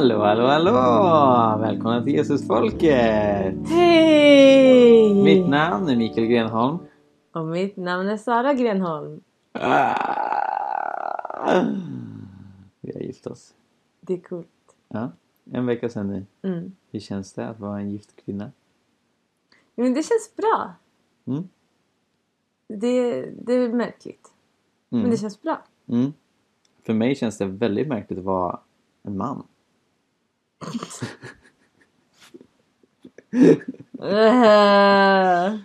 Hallå, hallå, hallå! Välkomna till Jesusfolket! Hej! Mitt namn är Mikael Grenholm. Och mitt namn är Sara Grenholm. Ah. Vi har gift oss. Det är coolt. Ja, en vecka sedan nu. Mm. Hur känns det att vara en gift kvinna? Men det känns bra. Mm. Det, det är märkligt. Mm. Men det känns bra. Mm. För mig känns det väldigt märkligt att vara en man. Äh.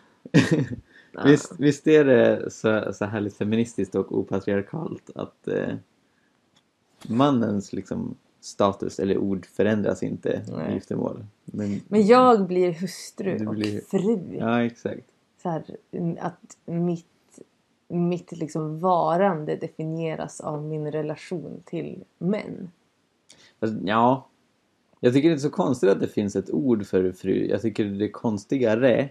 Visst, visst är det så, så härligt feministiskt och opatriarkalt att eh, mannens liksom, status eller ord förändras inte Nej. i giftermål. Men, Men jag blir hustru Du och blir- fru. Ja, exakt. Så här, att mitt, mitt liksom varande definieras av min relation till män. Ja, jag tycker det är så konstigt att det finns ett ord för fru. Jag tycker det är konstigare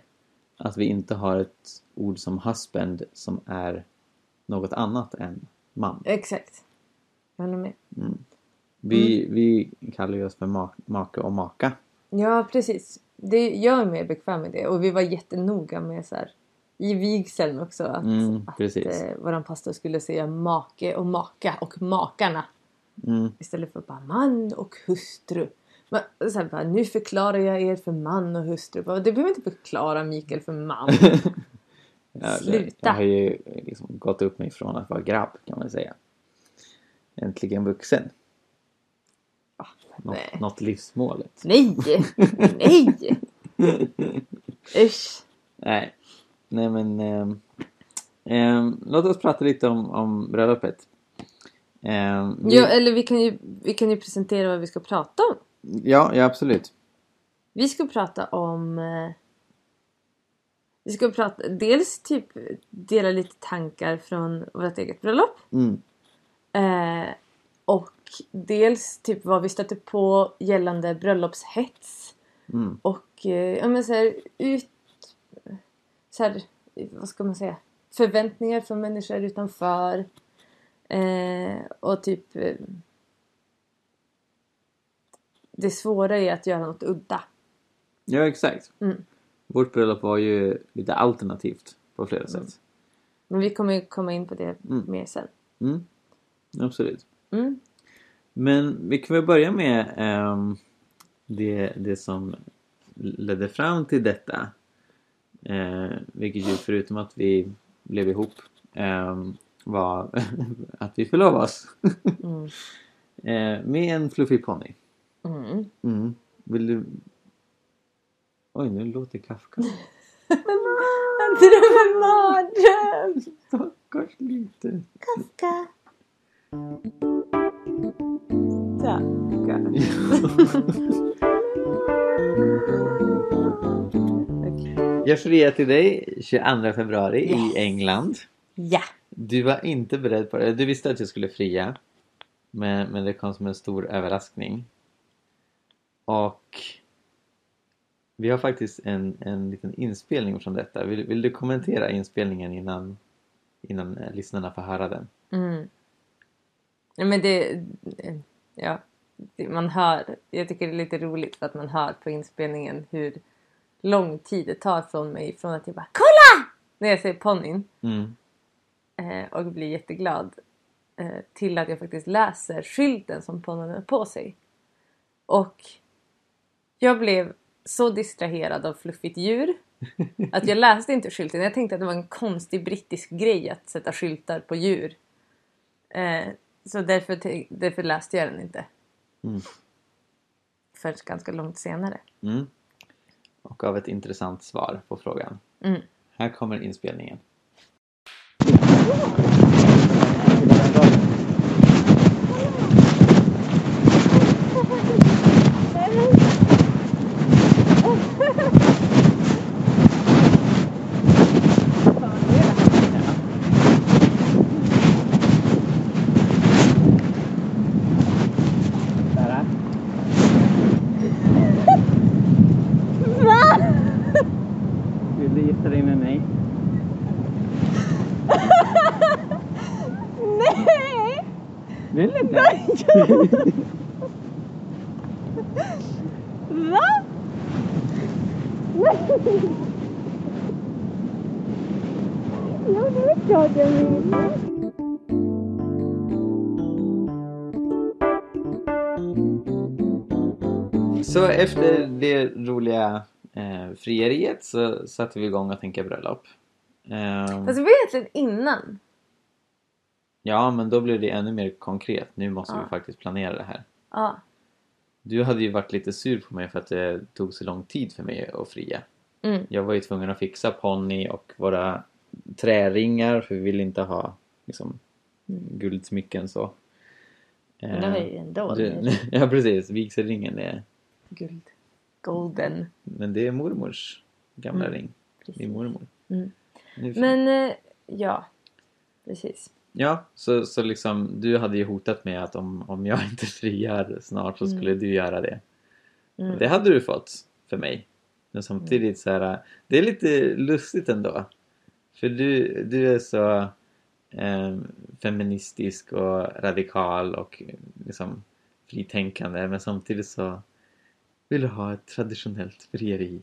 att vi inte har ett ord som husband som är något annat än man. Exakt. Jag håller med. Vi, vi kallar ju oss för ma- make och maka. Ja, precis. Det, jag är mer bekväm med det. Och vi var jättenoga med så här, i vigseln också att, Mm, att eh, våran pastor skulle säga make och maka och makarna. Mm. Istället för bara man och hustru. Men, så här, bara, nu förklarar jag er för man och hustru. Bara, Du behöver inte förklara Mikael för man. Ja, Sluta. Jag har ju liksom gått upp mig från att vara grabb kan man säga. Äntligen vuxen. Nått, nej. nått livsmålet. Nej! Nej! Usch. Nej. Nej men... ehm, ehm, låt oss prata lite om, om bröllopet. Ehm, vi- Ja, eller vi kan, ju, vi kan ju presentera vad vi ska prata om. Ja, ja, absolut. Vi ska prata om... Eh, vi ska prata, dels typ dela lite tankar från vårt eget bröllop. Mm. Eh, och dels typ vad vi stöter på gällande bröllopshets. Mm. Och eh, ja men så här, ut... Så här, vad ska man säga? Förväntningar från människor utanför. Eh, och typ... Eh, det svåra är att göra något udda. Ja, exakt. Mm. Vårt bröllop var ju lite alternativt på flera sätt. Men vi kommer ju komma in på det Mm. mer sen. Mm. Absolut. Mm. Men vi kan väl börja med ehm, det, det som ledde fram till detta. Eh, vilket ju förutom att vi blev ihop ehm, var att vi förlovade oss. Mm. eh, med en fluffig ponny. Mm. Mm. Vill du... Oj, nu låter Kafka. Jag drömmer mardröm! Stackars lite. Kafka. Tackar. Jag friade till dig 22 februari Yes. i England. Ja. Du var inte beredd på det. Du visste att jag skulle fria. Men, men det kom som en stor överraskning. Och vi har faktiskt en, en liten inspelning från detta. Vill, vill du kommentera inspelningen innan, innan eh, lyssnarna får höra den? Mm. Men det... Ja. Man hör... Jag tycker det är lite roligt för att man hör på inspelningen hur lång tid det tar från mig från att jag bara KOLLA! När jag säger ponnyn Mm. eh, och blir jätteglad eh, till att jag faktiskt läser skylten som ponnyn har på sig. Och jag blev så distraherad av fluffigt djur att jag läste inte skylten. Jag tänkte att det var en konstig brittisk grej att sätta skyltar på djur. Eh, så därför, därför läste jag den inte. Mm. Förrän ganska långt senare. Mm. Och av ett intressant svar på frågan. Mm. Här kommer inspelningen. Va? Ja, det är klart jag vill. Så efter det roliga eh, frieriet så satte vi igång att tänka bröllop. Ehm, Fast det var egentligen innan. Ja, men då blev det ännu mer konkret. Nu måste Ja. vi faktiskt planera det här. Ja. Du hade ju varit lite sur på mig för att det tog så lång tid för mig att fria. Mm. Jag var ju tvungen att fixa ponny och våra träringar för vi ville inte ha liksom, guldsmycken så. Men det var ju ändå du, det. Ja precis, vigselringen är... Guld. Golden. Men det är mormors gamla Mm, ring. Precis. Mormor. Mm. Det är fint. Men eh, ja, precis. Ja, så, så liksom du hade ju hotat med att om, om jag inte friar snart så skulle Mm. du göra det. Mm. Det hade du fått för mig. Men samtidigt så här, det är lite lustigt ändå. För du, du är så eh, feministisk och radikal och liksom fritänkande men samtidigt så vill du ha ett traditionellt frieri.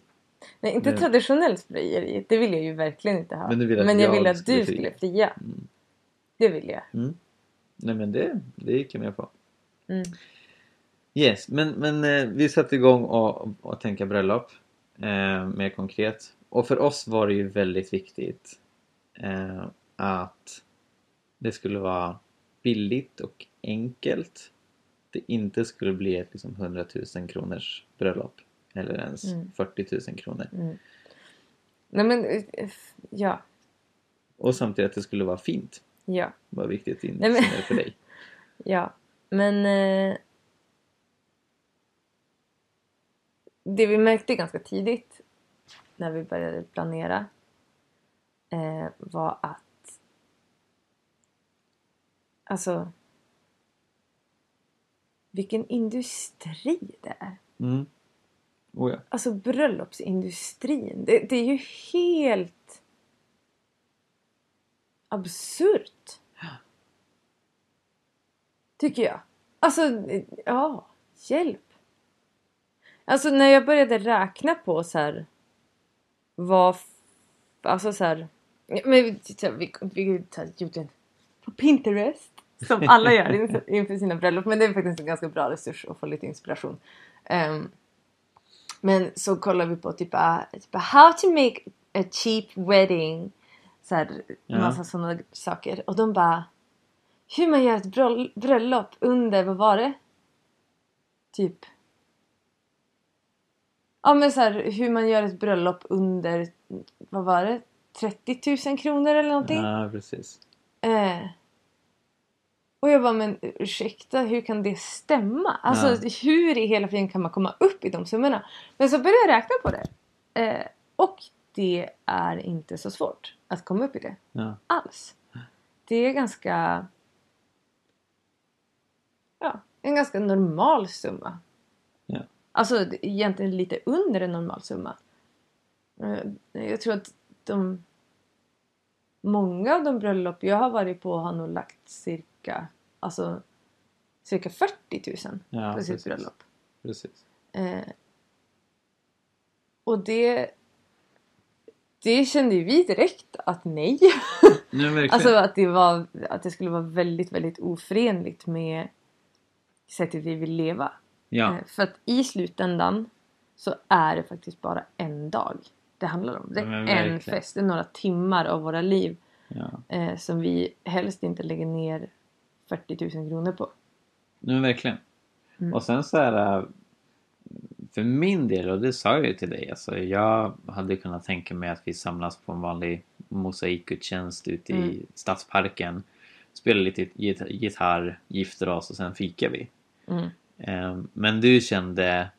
Nej, inte Men- traditionellt frieri. Det vill jag ju verkligen inte ha. Men att jag jag vill att skulle du fria. skulle fria. Mm. Det vill jag. Mm. Nej men det, det gick jag med på. Mm. Yes, men, men eh, vi satte igång och, och tänka bröllop eh, mer konkret. Och för oss var det ju väldigt viktigt eh, att det skulle vara billigt och enkelt. Det inte skulle bli ett liksom 100 000 kronors bröllop eller ens Mm. 40 000 kronor. Mm. Nej men, eh, ja. Och samtidigt att det skulle vara fint. Ja. var viktigt in Nej, men- för dig. Ja. Men... Eh, det vi märkte ganska tidigt när vi började planera eh, var att alltså vilken industri det är. Mm. Oh ja. Alltså bröllopsindustrin. Det, det är ju helt absurt. Tycker jag. Alltså, ja. Hjälp. Alltså när jag började räkna på så här vad... Alltså så här... Men vi, vi, en på Pinterest. Som alla gör inför- sina bröllop. Men det är faktiskt en ganska bra resurs att få lite inspiration. Ehm, men så kollar vi på typ, uh, typ how to make a cheap wedding. Så här, Ja. massa sådana saker. Och de bara hur man gör ett bröll- bröllop under, vad var det? Typ Ja men så här, hur man gör ett bröllop under, vad var det? 30 000 kronor eller någonting? ja, precis. Eh. Och jag bara, men ursäkta, hur kan det stämma? Alltså hur i hela friden kan man komma upp i de summorna? Men så började jag räkna på det. Eh, och det är inte så svårt att komma upp i det Ja. alls. Det är ganska... Ja, en ganska normal summa. Ja. Alltså egentligen lite under en normal summa. Eh, Jag tror att de... Många av de bröllop jag har varit på har nog lagt cirka... Alltså cirka 40 000 Ja, på sitt precis. bröllop. precis. Eh, och det... Det kände ju vi direkt att nej. Verkligen. Alltså att det, var, att det skulle vara väldigt, väldigt oförenligt med sättet vi vill leva. ja. Eh, För att i slutändan så är det faktiskt bara en dag det handlar om. Det är Men en fest, det är några timmar av våra liv ja. eh, som vi helst inte lägger ner 40 000 kronor på. Nu verkligen. Mm. Och sen så här för min del, och det sa jag ju till dig, alltså jag hade kunnat tänka mig att vi samlas på en vanlig mosaikgudstjänst ute i Mm. stadsparken. Spelar lite git- gitarr, gifter oss och sen fikar vi. Mm. Ehm, Men du kände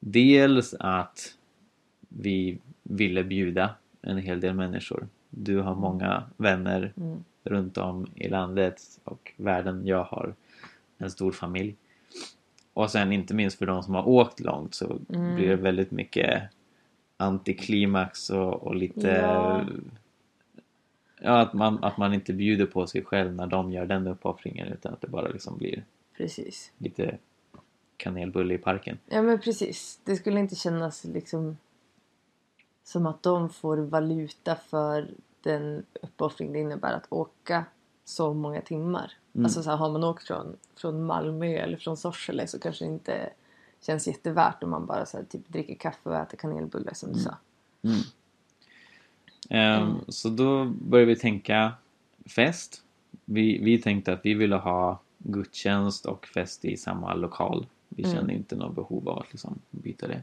dels att vi ville bjuda en hel del människor. Du har många vänner Mm. runt om i landet och världen. Jag har en stor familj. Och sen inte minst för de som har åkt långt så Mm. blir det väldigt mycket antiklimax och, och lite... Ja. Ja, att man, att man inte bjuder på sig själv när de gör den uppoffringen utan att det bara liksom blir Precis. lite kanelbulle i parken. Ja men precis. Det skulle inte kännas liksom som att de får valuta för den uppoffring det innebär att åka så många timmar. Mm. Alltså så här, har man åkt från, från Malmö eller från Sorsele så kanske det inte känns jättevärt om man bara så här, typ dricker kaffe och äter kanelbulle som du sa. Mm. Ehm, Så då började vi tänka fest. Vi, vi tänkte att vi ville ha gudstjänst och fest i samma lokal. Vi Mm. kände inte något behov av att liksom byta det.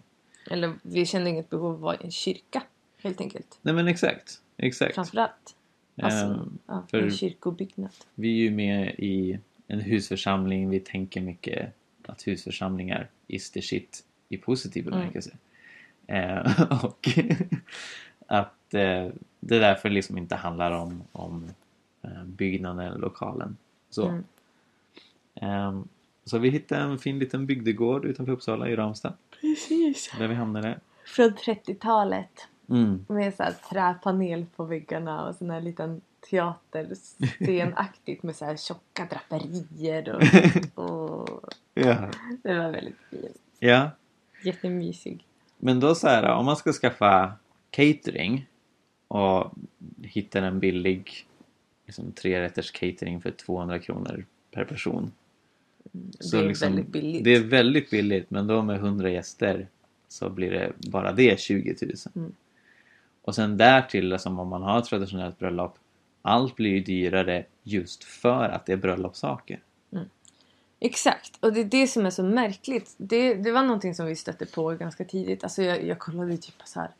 Eller vi kände inget behov av att vara i en kyrka helt enkelt. Nej men exakt. Exakt. Framförallt. Alltså, Ehm, ja, för- en kyrkobyggnad. Vi är ju med i en husförsamling. Vi tänker mycket att husförsamlingar is the shit i positiv Mm. bemärkelse. Eh, och att eh, det därför liksom inte handlar om, om eh, byggnaden eller lokalen. Så. Mm. Ehm, så vi hittade en fin liten bygdegård utanför Uppsala i Ramstad. Precis. Där vi hamnade. Från 30-talet. Mm. Med så här träpanel på väggarna och sån här liten teaterscenaktigt med så här tjocka draperier och, och Ja. det var väldigt fint. ja. Jättemysig. Men då så här, om man ska skaffa catering och hittar en billig liksom, trerätters catering för 200 kronor per person. det är väldigt billigt. Det är väldigt billigt men då med 100 gäster så blir det bara det 20 000. Mm. Och sen därtill, som om man har ett traditionellt bröllop, allt blir ju dyrare just för att det är bröllopssaker. Exakt, och det är det som är så märkligt. Det, det var någonting som vi stötte på ganska tidigt. Alltså jag, jag kollade typ så här.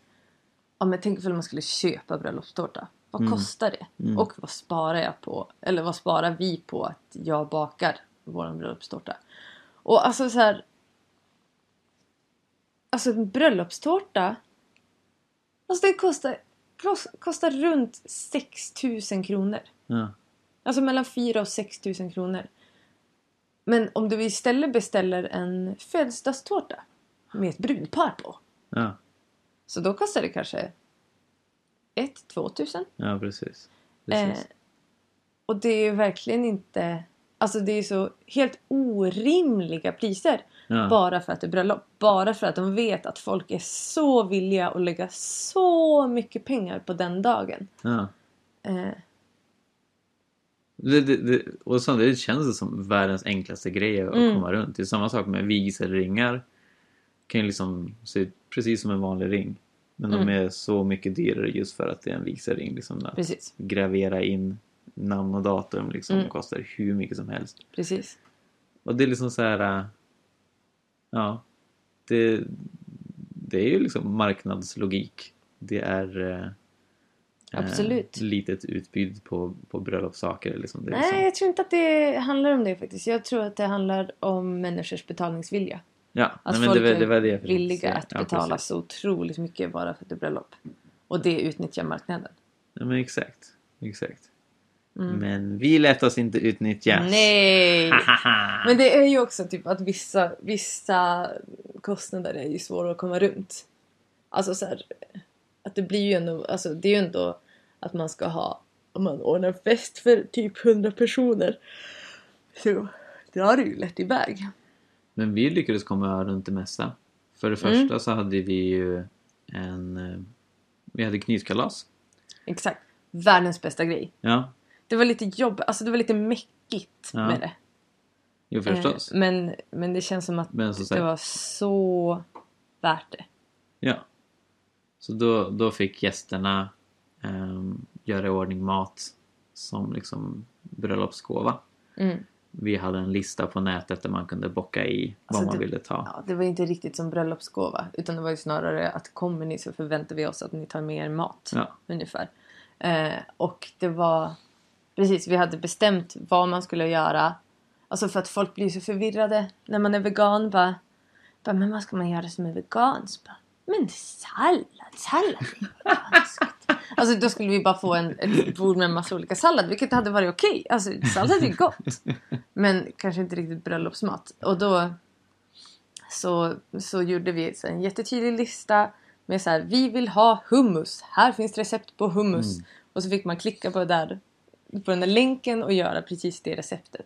Ja men tänk ifall man skulle köpa bröllopstårta. Vad Mm. kostar det? Mm. Och vad sparar jag på? Eller vad sparar vi på att jag bakar våran bröllopstårta? Och alltså så här. Alltså en bröllopstårta. Alltså det kostar, kos- kostar runt 6000 kronor. Ja. Alltså mellan 4 och 6 tusen kronor. Men om du istället beställer en födelsedagstårta med ett brudpar på. Ja, Så då kostar det kanske 1-2 tusen. ja precis. Eh, precis. och det är ju verkligen inte... Alltså det är så helt orimliga priser. ja. Bara för att det är bröllop. Bara för att de vet att folk är så villiga att lägga så mycket pengar på den dagen. ja. Eh, Det, det, det, och så, det känns som världens enklaste grej att Mm. komma runt. Det är samma sak med vigselringar. Kan ju liksom se ut precis som en vanlig ring. Men de Mm. är så mycket dyrare just för att det är en vigselring. Liksom, att precis, gravera in namn och datum liksom, Mm. kostar hur mycket som helst. precis. Och det är liksom så här... äh, Ja. Det, det är ju liksom marknadslogik. Det är... äh, Absolut. Äh, litet utbud på, på bröllopssaker. Liksom. Det Nej, liksom, jag tror inte att det handlar om det faktiskt. Jag tror att det handlar om människors betalningsvilja. ja, Att nej, folk det, var- det var det är villiga att Ja, betala precis. så otroligt mycket bara för är bröllop. Och det utnyttjar marknaden. Ja, men exakt. Exakt. Mm. Men vi lät oss inte utnyttjas. Nej! Men det är ju också typ att vissa, vissa kostnader är ju svåra att komma runt. Alltså så här, att det blir ju ändå, alltså det är ju ändå att man ska ha, om man ordnar fest för typ 100 personer. Så drar det ju lätt iväg. Men vi lyckades komma runt det mesta. För det Mm. första så hade vi ju en... eh, Vi hade knytkalas. Exakt. Världens bästa grej. Ja, Det var lite jobb, alltså det var lite mäckigt Ja. med det. jo förstås. Eh, Men, men det känns som att det var så värt det. Ja. Så då, då fick gästerna ehm, göra i ordning mat som liksom bröllopsgåva. Mm. Vi hade en lista på nätet där man kunde bocka i vad Alltså, man det- ville ta. Ja, det var inte riktigt som bröllopsgåva. Utan det var ju snarare att kommer ni så förväntar vi oss att ni tar med er mat. Ja. Ungefär. Eh, och det var... Precis, vi hade bestämt vad man skulle göra. Alltså för att folk blir så förvirrade när man är vegan. Bara, bara men vad ska man göra som är veganskt? Men sallad, sallad är veganskt. Alltså då skulle vi bara få en, ett bord med en massa olika sallad. Vilket hade varit okej. Alltså sallad är gott. Men kanske inte riktigt bröllopsmat. Och då så, så gjorde vi så en jättetydlig lista med så här, vi vill ha hummus. Här finns recept på hummus. Mm. Och så fick man klicka på, det där, på den där länken och göra precis det receptet.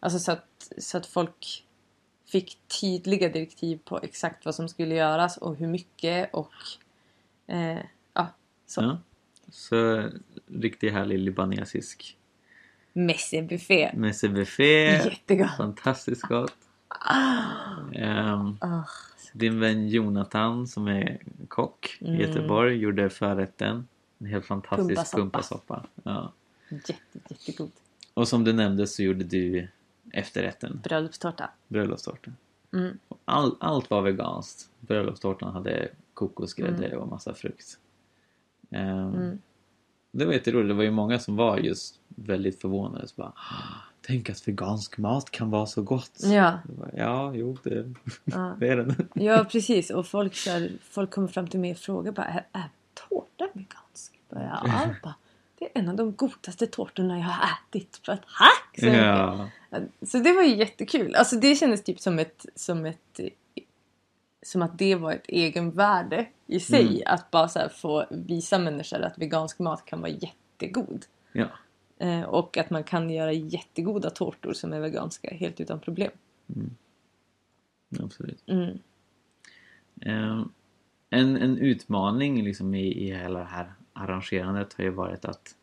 Alltså så att, så att folk fick tydliga direktiv på exakt vad som skulle göras och hur mycket och eh, ja, så. Ja. Så riktigt härlig libanesisk Messebuffé. messebuffé. Jättegott. Fantastiskt gott. Ehm, Ah, din vän Jonathan som är kock i Mm. Göteborg gjorde förrätten. En helt fantastisk Pumpasoppa. pumpasoppa. Ja. Jätte, jättegod. Och som du nämnde så gjorde du efterrätten, Bröllopstårta. bröllopstårta. Mm. All, allt var veganskt. Bröllopstårtan hade kokosgrädde Mm. och massa frukt. Ehm, Mm. Det var jätteroligt. Det var ju många som var just väldigt förvånade. Så bara, "Ah, Tänk att vegansk mat kan vara så gott. Ja, bara, ja, jo, det, ja. det är den. ja, precis. Och folk, så här, folk kommer fram till mig och frågar bara, är, är tårta vegansk? Bara, ja, bara, det är en av de godaste tårtorna jag har ätit. För att, Tack! Så, Ja. så det var ju jättekul. Alltså det kändes typ som ett, som ett som att det var ett egenvärde i sig. Mm. Att bara så få visa människor att vegansk mat kan vara jättegod. ja. Eh, och att man kan göra jättegoda tårtor som är veganska helt utan problem. Absolut. Mm. Ehm, en, en utmaning liksom i, i hela det här arrangerandet har ju varit att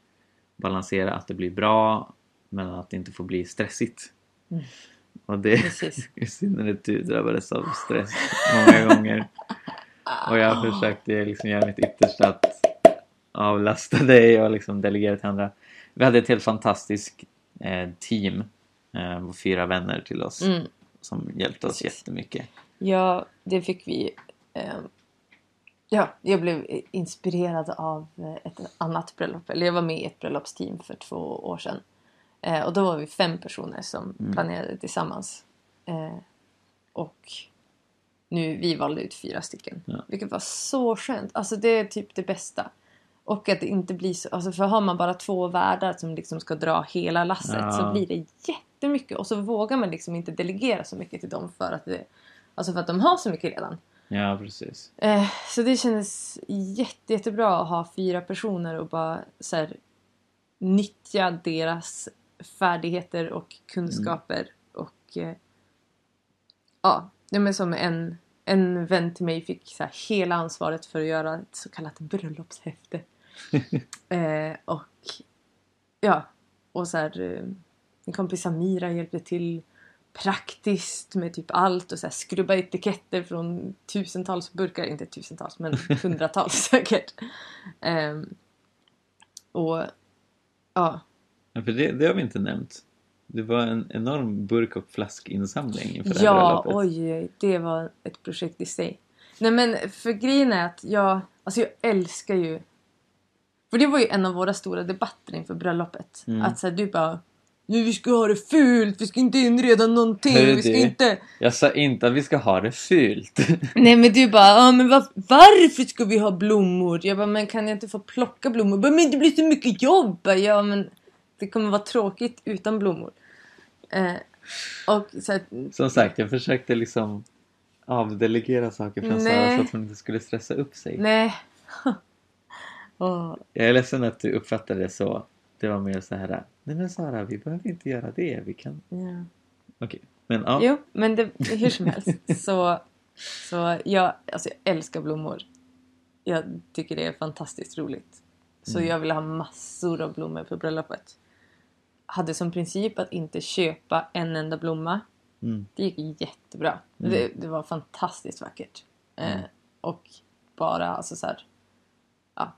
balansera att det blir bra men att det inte får bli stressigt. Mm. Och det, Precis. i synnerhet du drabbades av stress många gånger. Och jag har försökt eh, liksom göra mitt yttersta att avlasta dig och liksom delegera till andra. Vi hade ett helt fantastiskt eh, team, eh, fyra vänner till oss Mm. som hjälpte oss Precis. jättemycket. Ja, det fick vi. Eh, ja, jag blev inspirerad av eh, ett annat bröllop. Eller jag var med i ett bröllopsteam för två år sedan. Eh, och då var vi fem personer som Mm. planerade tillsammans. Eh, och nu, vi valde ut fyra stycken. Ja. Vilket var så skönt. Alltså det är typ det bästa. Och att det inte blir så, alltså för har man bara två värdar som liksom ska dra hela lasset Ja. så blir det jättemycket. Och så vågar man liksom inte delegera så mycket till dem för att det, alltså för att de har så mycket redan. Ja, precis. Eh, så det kändes jätte, jättebra att ha fyra personer och bara så här, nyttja deras färdigheter och kunskaper. Och eh, ja, ja, men som en, en vän till mig fick så här, hela ansvaret för att göra ett så kallat bröllopshäfte. eh, och ja, och så här, eh, min kompis Samira hjälpte till praktiskt med typ allt och så här skrubba etiketter från tusentals burkar, inte tusentals men hundratals säkert. Ehm, och ja, Ja, för det, det har vi inte nämnt. Det var en enorm burk och flaskinsamling inför det här ja oj, oj, det var ett projekt i sig. Nej men för grejen är att jag, alltså jag älskar ju för det var ju en av våra stora debatter inför bröllopet. Mm. Att så här, du bara nu vi ska ha det fult, vi ska inte inreda någonting, Hörru vi ska du. inte... Jag sa inte att vi ska ha det fult. Nej men du bara, ja men var, varför ska vi ha blommor? Jag bara, men kan jag inte få plocka blommor? Bara, men det blir så mycket jobb! Ja men det kommer vara tråkigt utan blommor. Eh, och så här, Som sagt, jag försökte liksom avdelegera saker från Sara så att hon inte skulle stressa upp sig. nej. Åh, Jag är ledsen att du uppfattade det så. Det var mer så här. Nej men Sara, vi behöver inte göra det. Vi kan... ja. Okej. Men ja. Jo, men det, hur som helst. Så, så jag, alltså jag älskar blommor. Jag tycker det är fantastiskt roligt. Så Mm. jag ville ha massor av blommor på bröllopet. Hade som princip att inte köpa en enda blomma. Mm. Det gick jättebra. Mm. Det, det var fantastiskt vackert. Eh, Mm. och bara alltså så här, ja,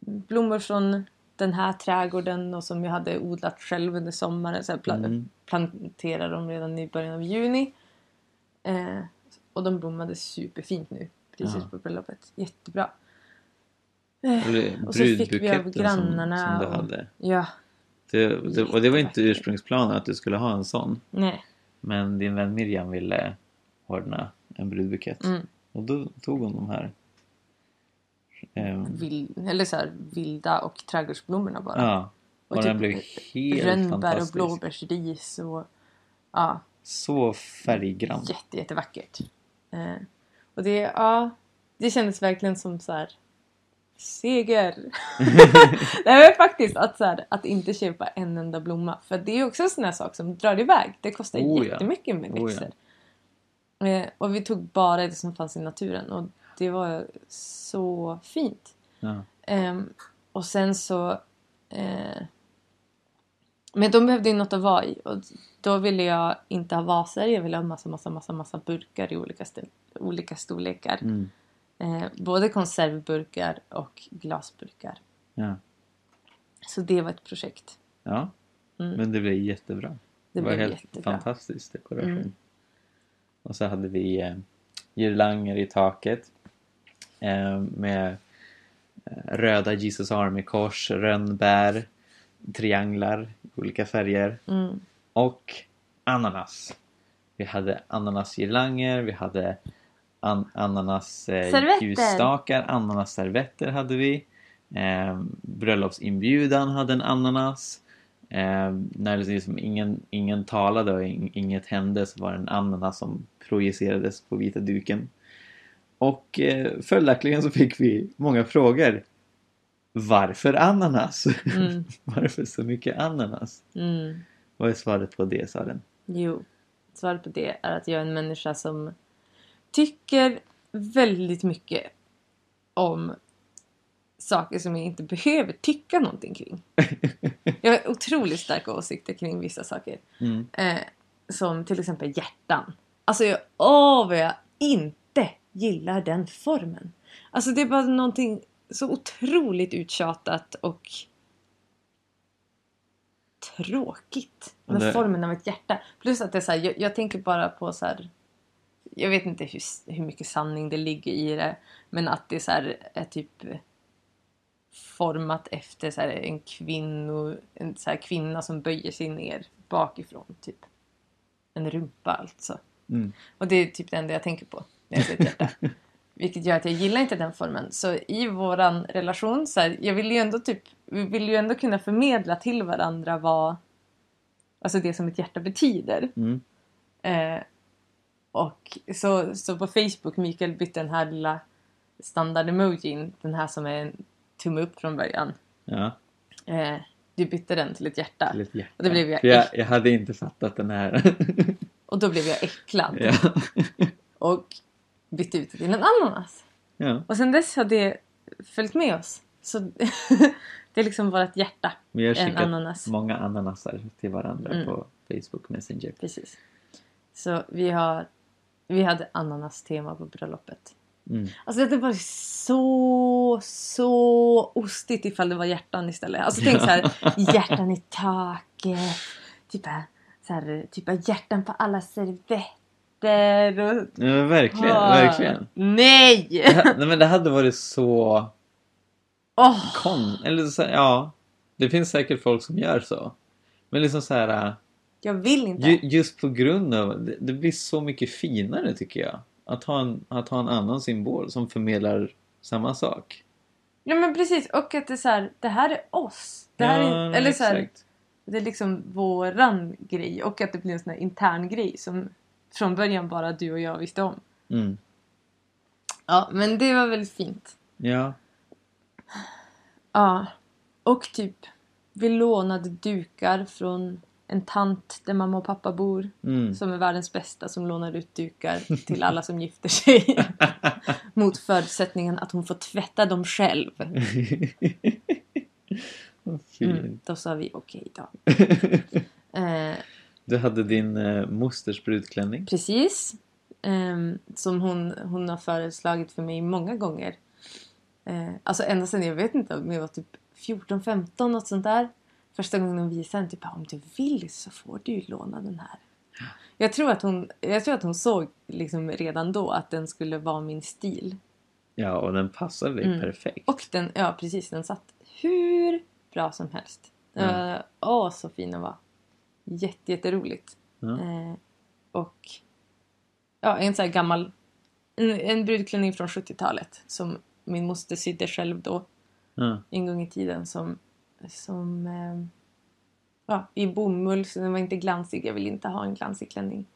blommor från den här trädgården och som jag hade odlat själv under sommaren. Så jag pla- Mm. planterade dem redan i början av juni. Eh, och de blommade superfint nu. Precis Ja. på bröllopet. Jättebra. Eller Och så fick vi av grannarna. som, som du och, hade. Ja, Det, det, och det var inte ursprungsplanen att du skulle ha en sån. nej. Men din vän Miriam ville ordna en brudbukett. Mm. Och då tog hon de här. Ehm, Vild, eller så här, vilda och trädgårdsblommorna bara. ja. Och, Och den typ blev helt Rönnbär och blåbärsris och ja, Så färggrann. jätte, jättevackert. Eh, och det, ja, det kändes verkligen som så här seger. Nej men faktiskt att, så här, att inte köpa en enda blomma. För det är också en sån här sak som drar iväg. Det kostar Oh ja. jättemycket med Oh ja. växter. Eh, och vi tog bara det som fanns i naturen och det var så fint. Ja. Ehm, och sen så... Eh, men de behövde ju något att vara i och då ville jag inte ha vaser. Jag ville ha massa, massa, massa, massa burkar i olika, olika storlekar. Mm. Eh, både konservburkar och glasburkar. Ja. Så det var ett projekt. ja. Mm. Men det blev jättebra. Det var blev helt jättebra. fantastisk dekoration. Mm. Och så hade vi eh, girlanger i taket med eh, röda Jesus Army-kors, rönnbär, trianglar i olika färger Mm. och ananas. Vi hade ananasgirlanger, vi hade an- ananas eh, ananasservetter hade vi. Eh, bröllopsinbjudan hade en ananas. Eh, när det liksom ingen, ingen talade och ing- inget hände så var det en ananas som projicerades på vita duken. Och eh, följaktligen så fick vi många frågor. Varför ananas? Mm. Varför så mycket ananas? Mm. Vad är svaret på det Saren? Jo, svaret på det är att jag är en människa som tycker väldigt mycket om saker som jag inte behöver tycka någonting kring. Jag har otroligt starka åsikter kring vissa saker. Mm. Eh, som till exempel hjärtan. Alltså, jag, åh vad jag inte gillar den formen. Alltså det är bara någonting så otroligt uttjatat och tråkigt med det- formen av ett hjärta. Plus att det är så här, jag, jag tänker bara på så här. Jag vet inte hur, hur mycket sanning det ligger i det. Men att det så här är typ format efter så här en, kvinno, en så kvinna som böjer sig ner bakifrån. Typ. En rumpa alltså. Mm. Och det är typ det enda jag tänker på när jag ser ett hjärta. Vilket gör att jag gillar inte den formen. Så i våran relation, så här, jag vill ju ändå typ, vi vill ju ändå kunna förmedla till varandra vad alltså det som ett hjärta betyder. Mm. Eh, och så, så på Facebook, Mikael bytte den här lilla standard-emojin, den här som är en tumme upp från början. Ja, Eh, du bytte den till ett hjärta. till ett hjärta. Och det blev jag jag, jag hade inte fattat den här. Och då blev jag äcklad. ja. Och bytte ut det till en ananas. ja. Och sen dess har det följt med oss. Så det är liksom vårt hjärta. Vi har En skickat ananas. många ananasar till varandra Mm. på Facebook Messenger. Precis. Så vi har vi hade ananas-tema på bröllopet. Mm. Alltså det var så, så ostigt ifall det var hjärtan istället. Alltså tänk så här, hjärtan i taket. Typ, här- så här, typ hjärtan på alla servetter. Och, Ja, verkligen, Ah, verkligen. Nej! Det, nej, men det hade varit så Åh, kon... Eller så, ja, det finns säkert folk som gör så. Men liksom så här, jag vill inte. ju, just på grund av... Det, det blir så mycket finare tycker jag. Att ha, en, att ha en annan symbol som förmedlar samma sak. Ja men precis och att det är så här, det här är oss. Det här är, Ja, eller så här, exakt. det är liksom våran grej och att det blir en sån här intern grej som från början bara du och jag visste om. Mm. Ja men det var väldigt fint. Ja. Ja. Och typ vi lånade dukar från en tant där mamma och pappa bor. Mm. Som är världens bästa som lånar ut dukar till alla som gifter sig. Mot förutsättningen att hon får tvätta dem själv. Mm, då sa vi okej då. Eh, Du hade din eh, mosters brudklänning. Precis. Ehm, som hon, hon har föreslagit för mig många gånger. Eh, alltså ända sedan jag vet inte om jag var typ 14-15 något sånt där. Första gången hon visade den typ om du vill så får du låna den här. Jag tror att hon, jag tror att hon såg liksom redan då att den skulle vara min stil. Ja, och den passade dig Mm. perfekt. Och den, ja precis, den satt hur bra som helst. Mm. Eh, Åh, så fin den var. Jätte, jätteroligt. Ja. Eh, och ja, en sån här gammal en, en brudklänning från 70-talet som min moster sydde själv då Ja. en gång i tiden som, som eh, ja, i bomull så den var inte glansig. Jag vill inte ha en glansig klänning.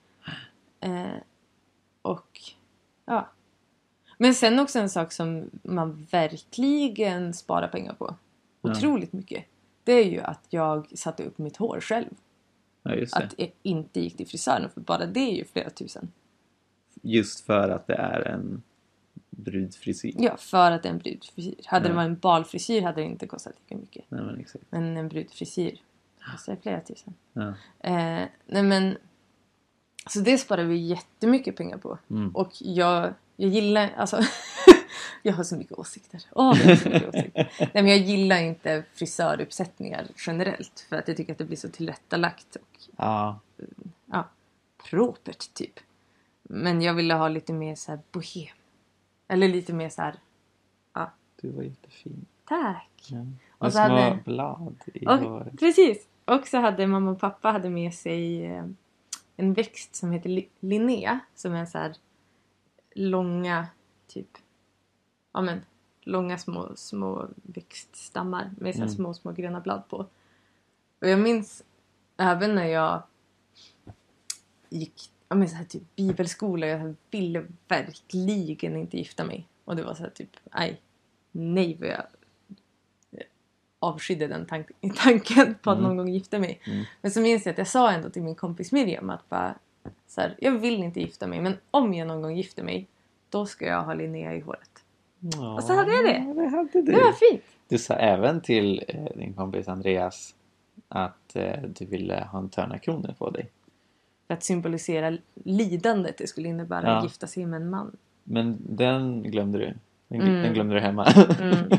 Eh, och ja. Men sen också en sak som man verkligen sparar pengar på. Ja. Otroligt mycket. Det är ju att jag satte upp mitt hår själv. Ja. Att jag inte gick till frisören för bara det är ju flera tusen. just för att det är en brudfrisyr. Ja, för att det är en brudfrisyr. Hade Ja. det varit en balfrisyr hade det inte kostat lika mycket. Nej men exakt. Men en brudfrisyr kostar flera tusen. Ja. Eh, nej men... Så det sparar vi jättemycket pengar på. Mm. Och jag, jag gillar... Alltså, jag har så mycket åsikter. Åh, jag har så mycket åsikter. Nej, men jag gillar inte frisöruppsättningar generellt. För att jag tycker att det blir så tillrättalagt och ja. ja, propert typ. Men jag ville ha lite mer så här bohem. Eller lite mer så här... Ja, Du var jättefin. tack! Ja. Och Med så små hade- blad i Och, håret. precis! Och så hade mamma och pappa hade med sig eh, en växt som heter li- Linnea. Som är så här långa, typ... Ja men, långa små, små växtstammar med så Mm. små, små gröna blad på. Och jag minns även när jag gick ja, men så här, typ bibelskola. Jag ville verkligen inte gifta mig. Och det var så här typ, nej, nej vad jag avskydde den tank- tanken på att Mm. någon gång gifta mig. Mm. Men så minns jag att jag sa ändå till min kompis Miriam att bara, så här, jag vill inte gifta mig men om jag någon gång gifter mig då ska jag ha Linnea i håret. Ja, Och så hade jag det. det hade du. Det var fint! Du sa även till eh, din kompis Andreas att eh, du ville ha en törnakrona på dig. För att symbolisera lidandet det skulle innebära Ja. att gifta sig med en man. Men den glömde du. Den, Mm. den glömde du hemma. Mm.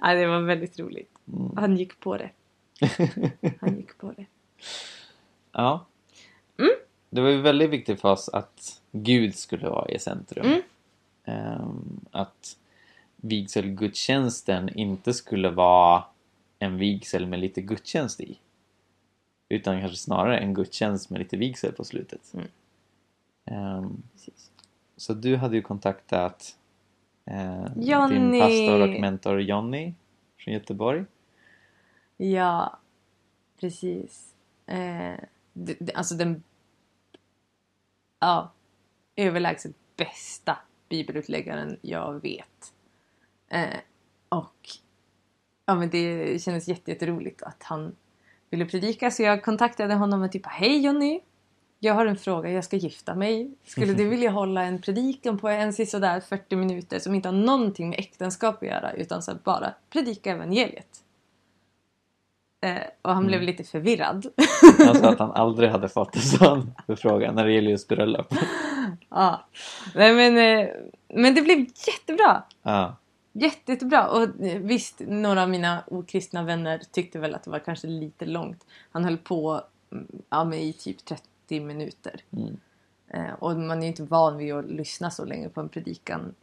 ja, det var väldigt roligt. Mm. Han gick på det. Han gick på det. ja. Det var ju väldigt viktigt för oss att Gud skulle vara i centrum. Mm. Ehm, att vigselgudstjänsten inte skulle vara en vigsel med lite gudstjänst i. Utan kanske snarare en gudstjänst med lite vigsel på slutet. Mm. Precis. så du hade ju kontaktat eh, din pastor och mentor Jonny från Göteborg. Ja, precis. Eh, det, det, alltså den ja, överlägset bästa bibelutläggaren jag vet. Eh, och ja, men det kändes jätte- jätteroligt att han ville predika så jag kontaktade honom och typ Hej Jonny! Jag har en fråga, jag ska gifta mig. Skulle du vilja hålla en predikan på en sådär 40 minuter som inte har någonting med äktenskap att göra utan så bara predika evangeliet? Eh, och han blev Mm. lite förvirrad. Han sa att han aldrig hade fått en sån förfrågan när det gäller just bröllop. ja. Nej, men, eh, men det blev jättebra! Ja. Jätte, jättebra. Och eh, visst, några av mina okristna vänner tyckte väl att det var kanske lite långt. Han höll på mm, ja, men i typ 30 minuter. Mm. Och man är ju inte van vid att lyssna så länge på en predikan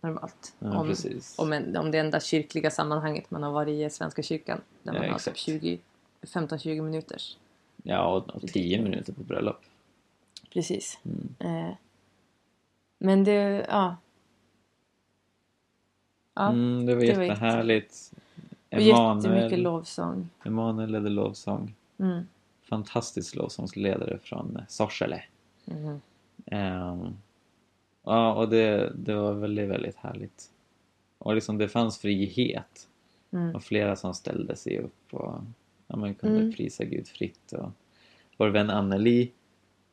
normalt. Ja, om, om, en, om det enda kyrkliga sammanhanget man har varit i är Svenska kyrkan. Där man Ja, har typ exakt. 20 15-20 minuters. Ja, och, och tio minuter på bröllop. Precis. Mm. Eh, men det, ja. Ja, Mm, det var det var jättehärligt. jättemycket Emanuel, lovsång. Emanuel ledde lovsång. Mm. Fantastisk lovsångsledare från Sorsele. Mhm. Ehm, ja, och det, det var väldigt, väldigt härligt. Och liksom det fanns frihet. Mm. Och flera som ställde sig upp och ja, man kunde Mm. prisa Gud fritt. Och vår vän Anneli,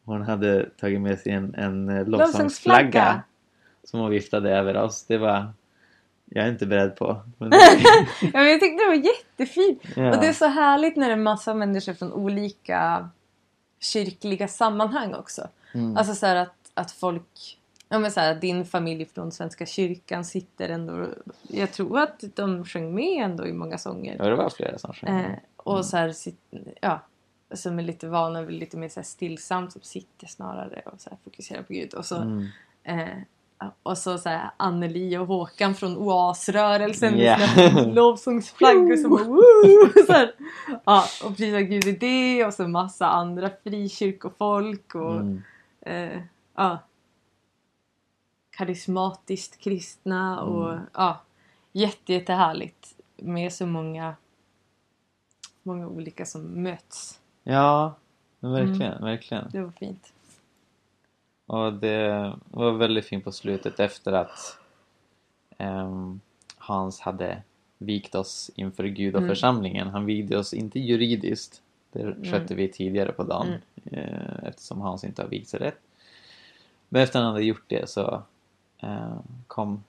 hon hade tagit med sig en, en eh, lovsångsflagga som hon viftade över oss. Det var jag är inte beredd på. Men Ja, men jag tyckte det var jättefint. Ja. Och det är så härligt när det är massa människor från olika kyrkliga sammanhang också. mm. Alltså så här att, att folk, ja men så här, din familj från Svenska kyrkan sitter ändå, jag tror att de sjöng med ändå i många sånger. ja, det var flera som sjöng. Eh, och så här, ja, som är lite vana vid lite mer så här stillsamt, som sitter snarare och så här fokuserar på Gud. Och så, Mm. eh, och så, så här, Anneli och Håkan från Oasrörelsen Ja. med sina lovsångsflaggor som bara, så här, ja, och prisa Gud i det och så massa andra frikyrkofolk och Mm. eh, ja, karismatiskt kristna och Mm. ja, jätte, jättehärligt med så många, många olika som möts. Ja, men verkligen, Mm. verkligen. Det var fint. Och det var väldigt fint på slutet efter att ehm, Hans hade vikt oss inför Gud och Mm. församlingen. Han vigde oss inte juridiskt. Det skötte vi tidigare på dagen Mm. eh, eftersom Hans inte har vigt sig rätt. Men efter han hade gjort det så kom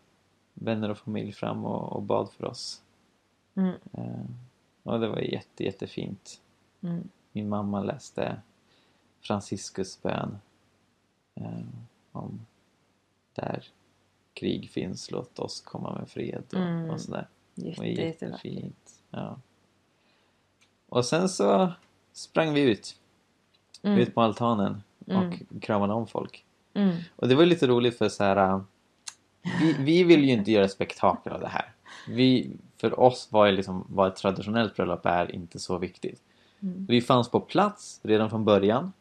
vänner och familj fram och, och bad för oss. Mm. Eh, och det var jätte, jättefint. Mm. Min mamma läste Franciscus bön eh, om där krig finns, låt oss komma med fred och, Mm. och sådär. Det var Jätte, jättevackert. jättefint. Ja. Och sen så sprang vi ut, Mm. ut på altanen och Mm. kramade om folk. Mm. Och det var lite roligt för så här. Vi, vi vill ju inte göra spektakel av det här. Vi, för oss var liksom vad ett traditionellt bröllop är inte så viktigt. Mm. Vi fanns på plats redan från början.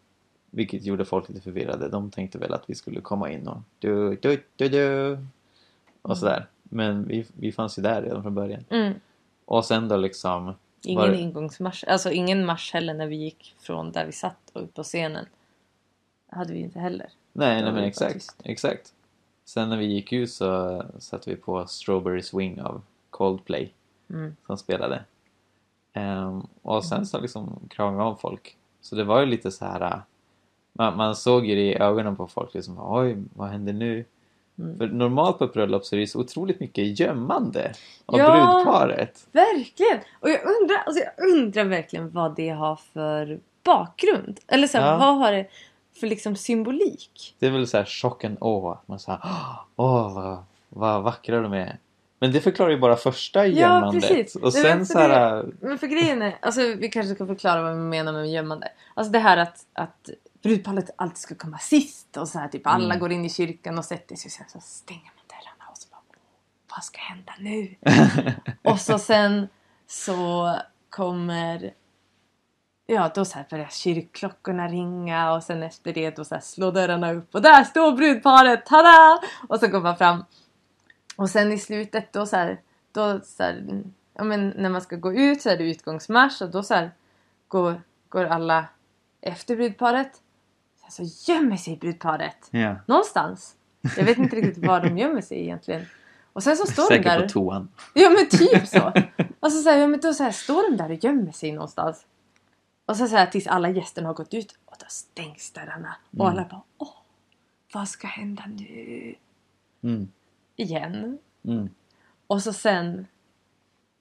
Vilket gjorde folk lite förvirrade. De tänkte väl att vi skulle komma in och du, du, du, du och sådär. Men vi, vi fanns ju där redan från början. Mm. Och sen då liksom... Ingen var ingångsmarsch, alltså ingen marsch heller när vi gick från där vi satt och upp på scenen. hade vi inte heller. Nej, nej men exakt. tyst. Exakt. Sen när vi gick ut så satte vi på Strawberry Swing av Coldplay Mm. som spelade. Ehm, och sen så liksom kramade vi om folk. Så det var ju lite så här. äh, Man, man såg ju det i ögonen på folk liksom. Oj, vad händer nu? Mm. För normalt på ett bröllop så är det så otroligt mycket gömmande av Ja. brudparet. Verkligen! Och jag undrar, alltså jag undrar verkligen vad det har för bakgrund. Eller så här, Ja. vad har det för liksom symbolik? Det är väl så här chock and awe. Man säger åh vad, vad vackra de är. Men det förklarar ju bara första Ja, gömmandet. precis. Och sen så här... Men för grejen är, alltså vi kanske ska förklara vad vi menar med gömmande. Alltså det här att, att brudparet alltid ska komma sist och så här typ alla Mm. går in i kyrkan och sätter sig och sen så stänger man dörrarna och så bara åh, vad ska hända nu? och så sen så kommer Ja, då så här börjar kyrkklockorna ringa och sen efter det då så här slår dörrarna upp och där står brudparet, tada! Och så går man fram. Och sen i slutet då så här, då så här, ja men när man ska gå ut så är det utgångsmarsch och då så här går, går alla efter brudparet. Så gömmer sig brudparet ja. någonstans. Jag vet inte riktigt var de gömmer sig egentligen. Och sen så står de Säkert där. på toan. Ja men typ så. Alltså så här, ja, men då så här, står de där och gömmer sig någonstans. Och så, så här, tills alla gästerna har gått ut och då stängs dörrarna. Och Mm. alla bara åh, vad ska hända nu? Mm. Igen. Mm. Och så sen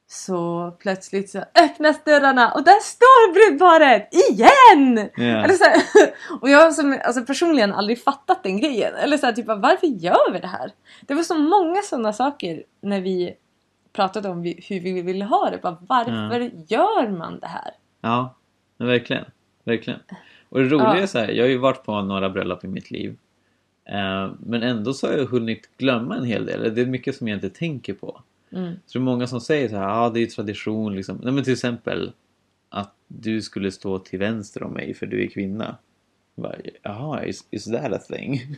så plötsligt så öppnas dörrarna och där står brudparet igen! Ja. Eller så här, och jag har som, alltså personligen aldrig fattat den grejen. Eller så här, typ, varför gör vi det här? Det var så många sådana saker när vi pratade om hur vi ville ha det. Bara, varför gör man det här? Ja, men verkligen. Verkligen. Och det roliga Ja. är så här, jag har ju varit på några bröllop i mitt liv. Eh, men ändå så har jag hunnit glömma en hel del. Det är mycket som jag inte tänker på. Mm. Så det är många som säger så här, ja ah, det är ju tradition liksom. Nej men till exempel att du skulle stå till vänster om mig för du är kvinna. Jaha, is, is that a thing?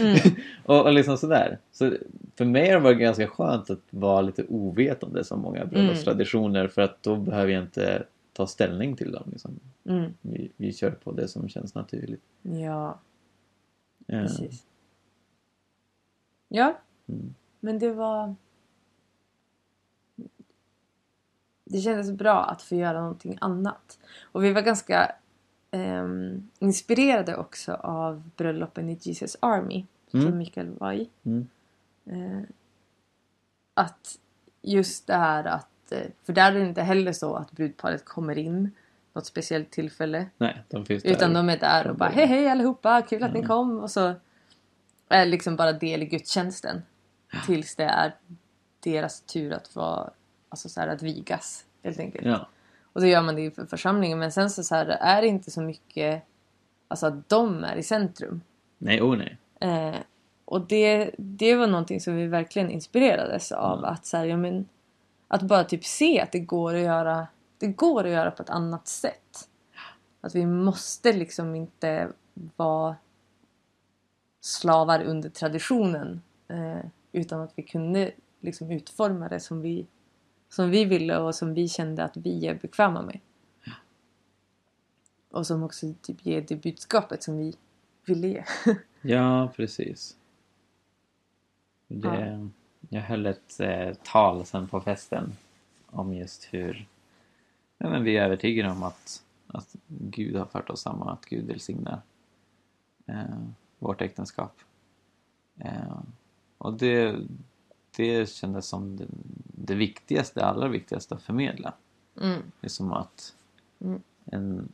Mm. och, och liksom sådär. Så för mig har det varit ganska skönt att vara lite ovetande som många bröllopstraditioner för att då behöver jag inte ta ställning till dem. Liksom. Mm. Vi, vi kör på det som känns naturligt. Ja, Eh, precis. Ja, Mm. men det var... Det kändes bra att få göra någonting annat. Och vi var ganska ehm, inspirerade också av bröllopen i Jesus Army Mm. som Mikael var i. Mm. Eh, att just det här att, eh, för där är det inte heller så att brudparet kommer in något speciellt tillfälle. Nej, de finns där. Utan de är där och bara början. hej hej allihopa, kul att ni Mm. kom. Och så är liksom bara del i gudstjänsten. Tills det är deras tur att vara, alltså så här, att vigas helt enkelt. Ja. Och så gör man det inför församlingen men sen så, så här, är det inte så mycket alltså att de är i centrum. Nej, oh nej. Eh, och det, det var någonting som vi verkligen inspirerades av. Mm. Att, så här, ja, men, att bara typ se att det går att göra det går att göra på ett annat sätt. Att vi måste liksom inte vara slavar under traditionen. Eh, utan att vi kunde liksom utforma det som vi, som vi ville och som vi kände att vi är bekväma med. Och som också typ ger det budskapet som vi ville ge. Ja, precis. Det, Jag höll ett eh, tal sen på festen om just hur ja, men vi är övertygade om att att Gud har fört oss samman, att Gud välsignar eh, vårt äktenskap. Eh, och det, det kändes som det, det viktigaste, allra viktigaste att förmedla. Mm. Det är som att Mm. en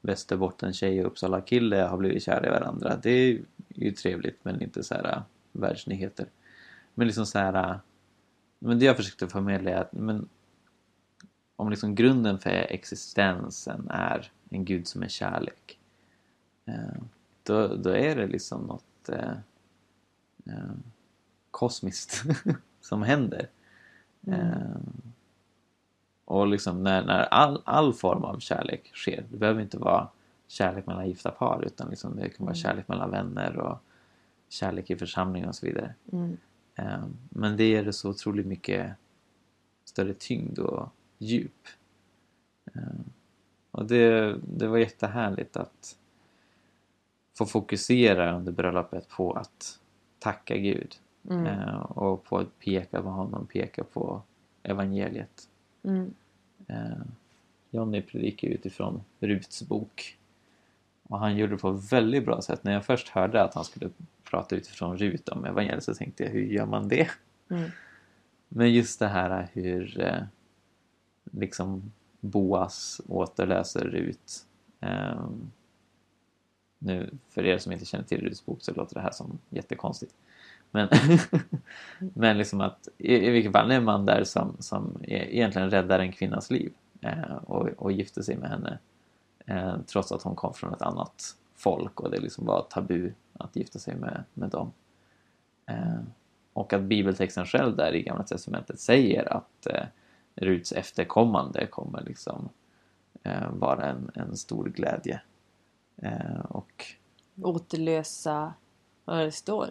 Västerbotten-tjej och Uppsala-kille har blivit kära i varandra. Det är ju trevligt men inte så här äh, världsnyheter. Men liksom så här... äh, Men det jag försökte förmedla är att men, om liksom grunden för existensen är en gud som är kärlek. Eh, då, då är det liksom något eh, eh, kosmiskt som händer. Eh, och liksom när, när all, all form av kärlek sker, det behöver inte vara kärlek mellan gifta par utan liksom det kan vara kärlek mellan vänner och kärlek i församlingen och så vidare. Mm. Eh, Men det ger det så otroligt mycket större tyngd och djup. Eh, Och det, det var jättehärligt att få fokusera under bröllopet på att tacka Gud Mm. eh, och på att peka på honom, peka på evangeliet. Mm. Jonny predikar utifrån Ruts bok. Och han gjorde det på ett väldigt bra sätt. När jag först hörde att han skulle prata utifrån Rut om evangeliet så tänkte jag, hur gör man det? Mm. Men just det här hur eh, liksom Boas återläser Rut. Eh, nu, för er som inte känner till Ruts bok så låter det här som jättekonstigt. Men, men liksom att i, i vilket fall är man där som, som e- egentligen räddar en kvinnas liv eh, och, och gifter sig med henne eh, trots att hon kom från ett annat folk och det liksom var tabu att gifta sig med, med dem. Eh, och att bibeltexten själv där i Gamla Testamentet säger att eh, Ruts efterkommande kommer liksom eh, vara en, en stor glädje. Eh, och Återlösa vad det står.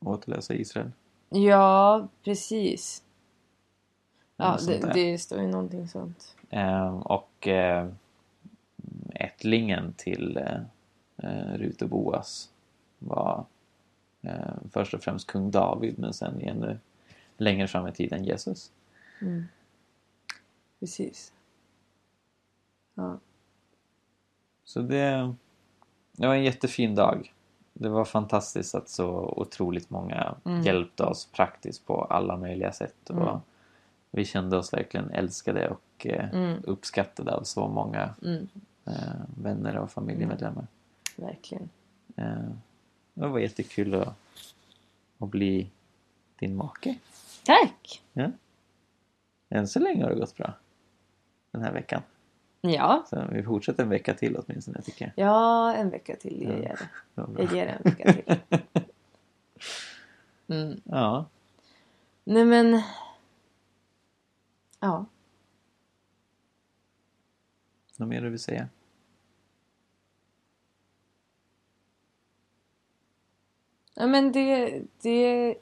återlösa Israel. Ja, precis. Ja, det, det står ju någonting sånt. Eh, och eh, ättlingen till eh, Rut och Boas var eh, först och främst kung David men sen ännu längre fram i tiden Jesus. Mm. Precis. Ja. Så det, det var en jättefin dag. Det var fantastiskt att så otroligt många Mm. hjälpte oss praktiskt på alla möjliga sätt. Mm. Och vi kände oss verkligen älskade och eh, Mm. uppskattade av så många Mm. eh, vänner och familjemedlemmar. Verkligen. Det var jättekul att, att bli din make. Tack! Ja. Än så länge har det gått bra. Den här veckan. Ja. Så vi fortsätter en vecka till åtminstone tycker jag. Ja, en vecka till Ja. ger jag det. Jag ger en vecka till. Mm. Ja, Nej men... Ja. något mer du vill säga? Ja men det, det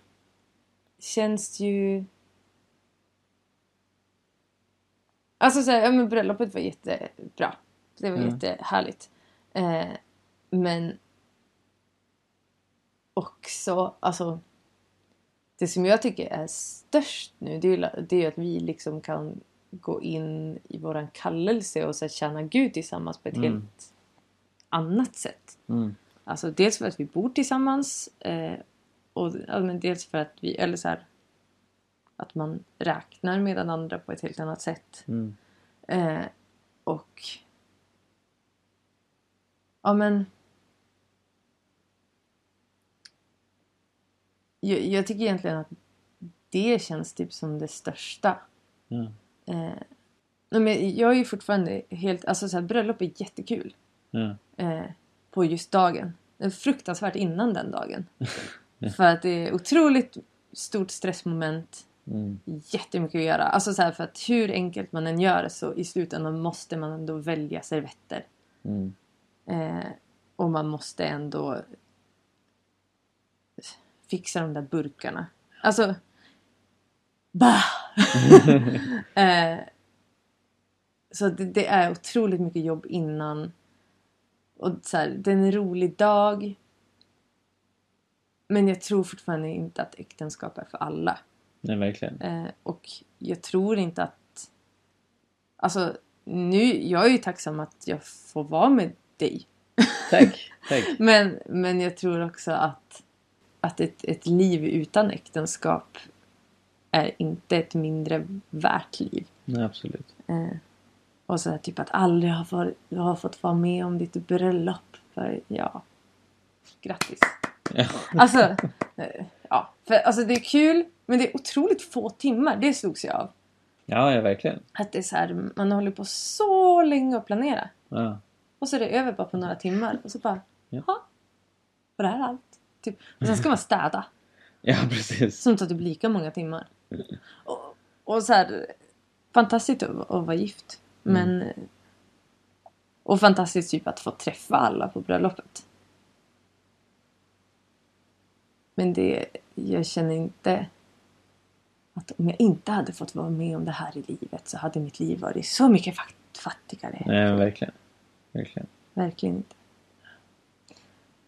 känns ju... Alltså så här, ja men bröllopet var jättebra. Det var Mm. jättehärligt. Eh, men också, alltså det som jag tycker är störst nu det är, det är att vi liksom kan gå in i våran kallelse och så här, tjäna Gud tillsammans på ett Mm. helt annat sätt. Mm. Alltså dels för att vi bor tillsammans eh, och ja, men dels för att vi, eller så här, att man räknar med den andra på ett helt annat sätt. Mm. Eh, och ja men jag, jag tycker egentligen att det känns typ som det största. Ja. Eh, men jag är ju fortfarande helt, alltså så här, bröllop är jättekul Ja. eh, på just dagen. Det är fruktansvärt innan den dagen. För att det är otroligt stort stressmoment. Mm. Jättemycket att göra. Alltså så för att hur enkelt man än gör så i slutändan måste man ändå välja servetter. Mm. Eh, och man måste ändå fixa de där burkarna. Alltså... Bah! eh, så det, det är otroligt mycket jobb innan. Och så här, det är en rolig dag. Men jag tror fortfarande inte att äktenskap är för alla. Nej, verkligen. Eh, och jag tror inte att... Alltså, nu, jag är ju tacksam att jag får vara med dig. Tack, tack. Men, men jag tror också att, att ett, ett liv utan äktenskap är inte ett mindre värt liv. Nej, absolut. Eh, och så här, typ att aldrig ha, varit, ha fått vara med om ditt bröllop. För ja, grattis. Ja. Alltså, eh, ja. För, alltså det är kul men det är otroligt få timmar. Det slogs jag av. Ja, ja, verkligen. Att det är så här, man håller på så länge att planera. Ja. Och så är det över bara på några timmar. Och så bara, Ja. jaha. Var det här allt? Typ. Och sen ska man städa. ja, precis. Som tar typ lika många timmar. Och, och så här, fantastiskt att, att vara gift. Men... Och fantastiskt typ att få träffa alla på bröllopet. Men det, jag känner inte att om jag inte hade fått vara med om det här i livet så hade mitt liv varit så mycket fat- fattigare. Nej, men verkligen. Verkligen. Verkligen inte.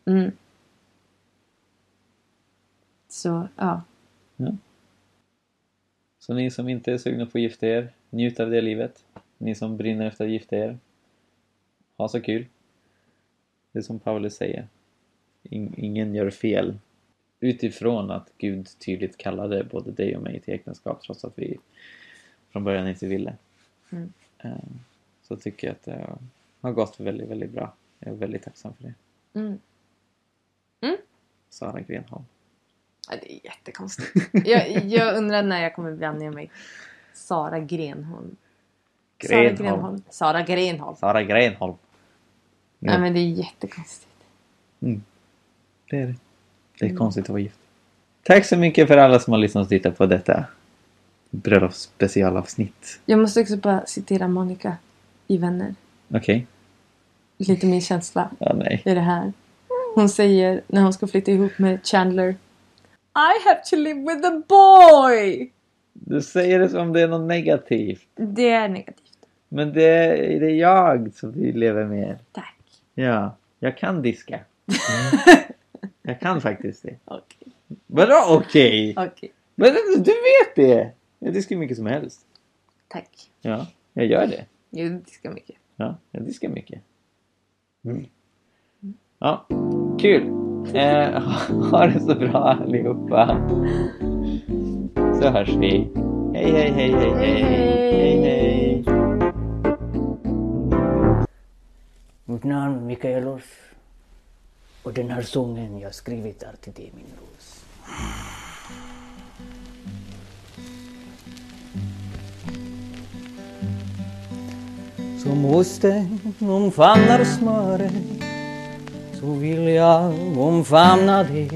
Mm. Så, ja. Så ni som inte är sugna på att gifta er, njut av det livet. Ni som brinner efter att gifta er, ha så kul. Det är som Paulus säger. In- ingen gör fel. Utifrån att Gud tydligt kallade både dig och mig till äktenskap trots att vi från början inte ville. Mm. Eh, Så tycker jag att det har gått väldigt, väldigt bra. Jag är väldigt tacksam för det. Mm. Sara Grenholm. Ja, det är jättekonstigt. jag, jag undrar när jag kommer vänja mig. Sara Grenholm. Sara Grenholm. Sara Grenholm. Sara Grenholm. Ja. Nej men det är jättekonstigt. Det är det. Det är konstigt att vara gift. Tack så mycket för alla som har lyssnat och tittat på detta bröllopsspecialavsnitt. Jag måste också bara citera Monica i Vänner. Okej? Lite min känsla Ja, nej. i det här. Hon säger när hon ska flytta ihop med Chandler. I have to live with a boy! Du säger det som det är något negativt. Det är negativt. Men det är, det är jag som vi lever med. Tack. Ja, jag kan diska. jag kan faktiskt det. Okej. Vadå okej? Okej. Men du vet det! Jag diskar mycket som helst. Tack. Ja, jag gör det. Jag diskar mycket. Ja, jag diskar mycket. Mm. Ja, kul! Eh, ha, det så bra allihopa. Så hörs vi. Hej, hej, hej, hej, hej. Hej, hej. Mitt namn Mikaelos och den här sången jag skrivit är till dig min ros. Som osten omfamnar smöret så vill jag omfamna dig.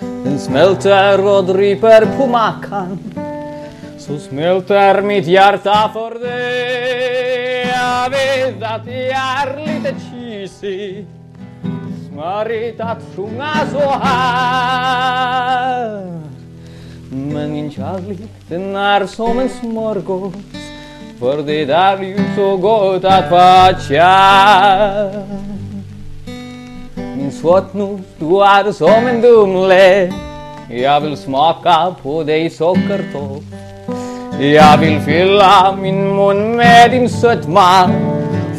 Den smälter och dryper på mackan så smälter mitt hjärta för dig. Jag vet att det är lite cheesy smörigt att sjunga så här. Men min kärlek den är som en smörgås för det är ju så gott att vara kär. Min sötnos, du är som en Dumle Jag vill smaka på dig sockertopp jag vill fylla min mun med din sötma.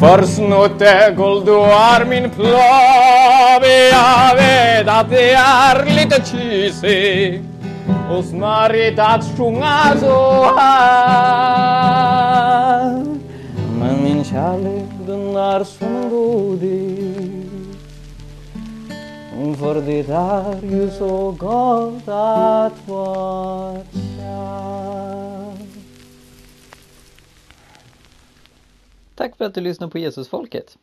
För snuttegull, du är min plov Jag vet att det är lite cheesy och smörigt att sjunga så här. Men min kärlek den är som godis. För det är ju så gott att vara kär. Tack för att du lyssnar på Jesusfolket.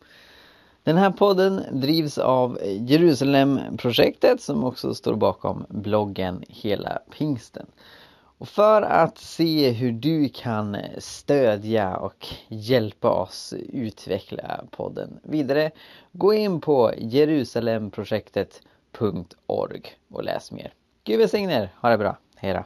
Den här podden drivs av Jerusalemprojektet som också står bakom bloggen Hela Pingsten. Och för att se hur du kan stödja och hjälpa oss utveckla podden vidare gå in på jerusalemprojektet.org och läs mer. Gud välsigne er, ha det bra, hej då!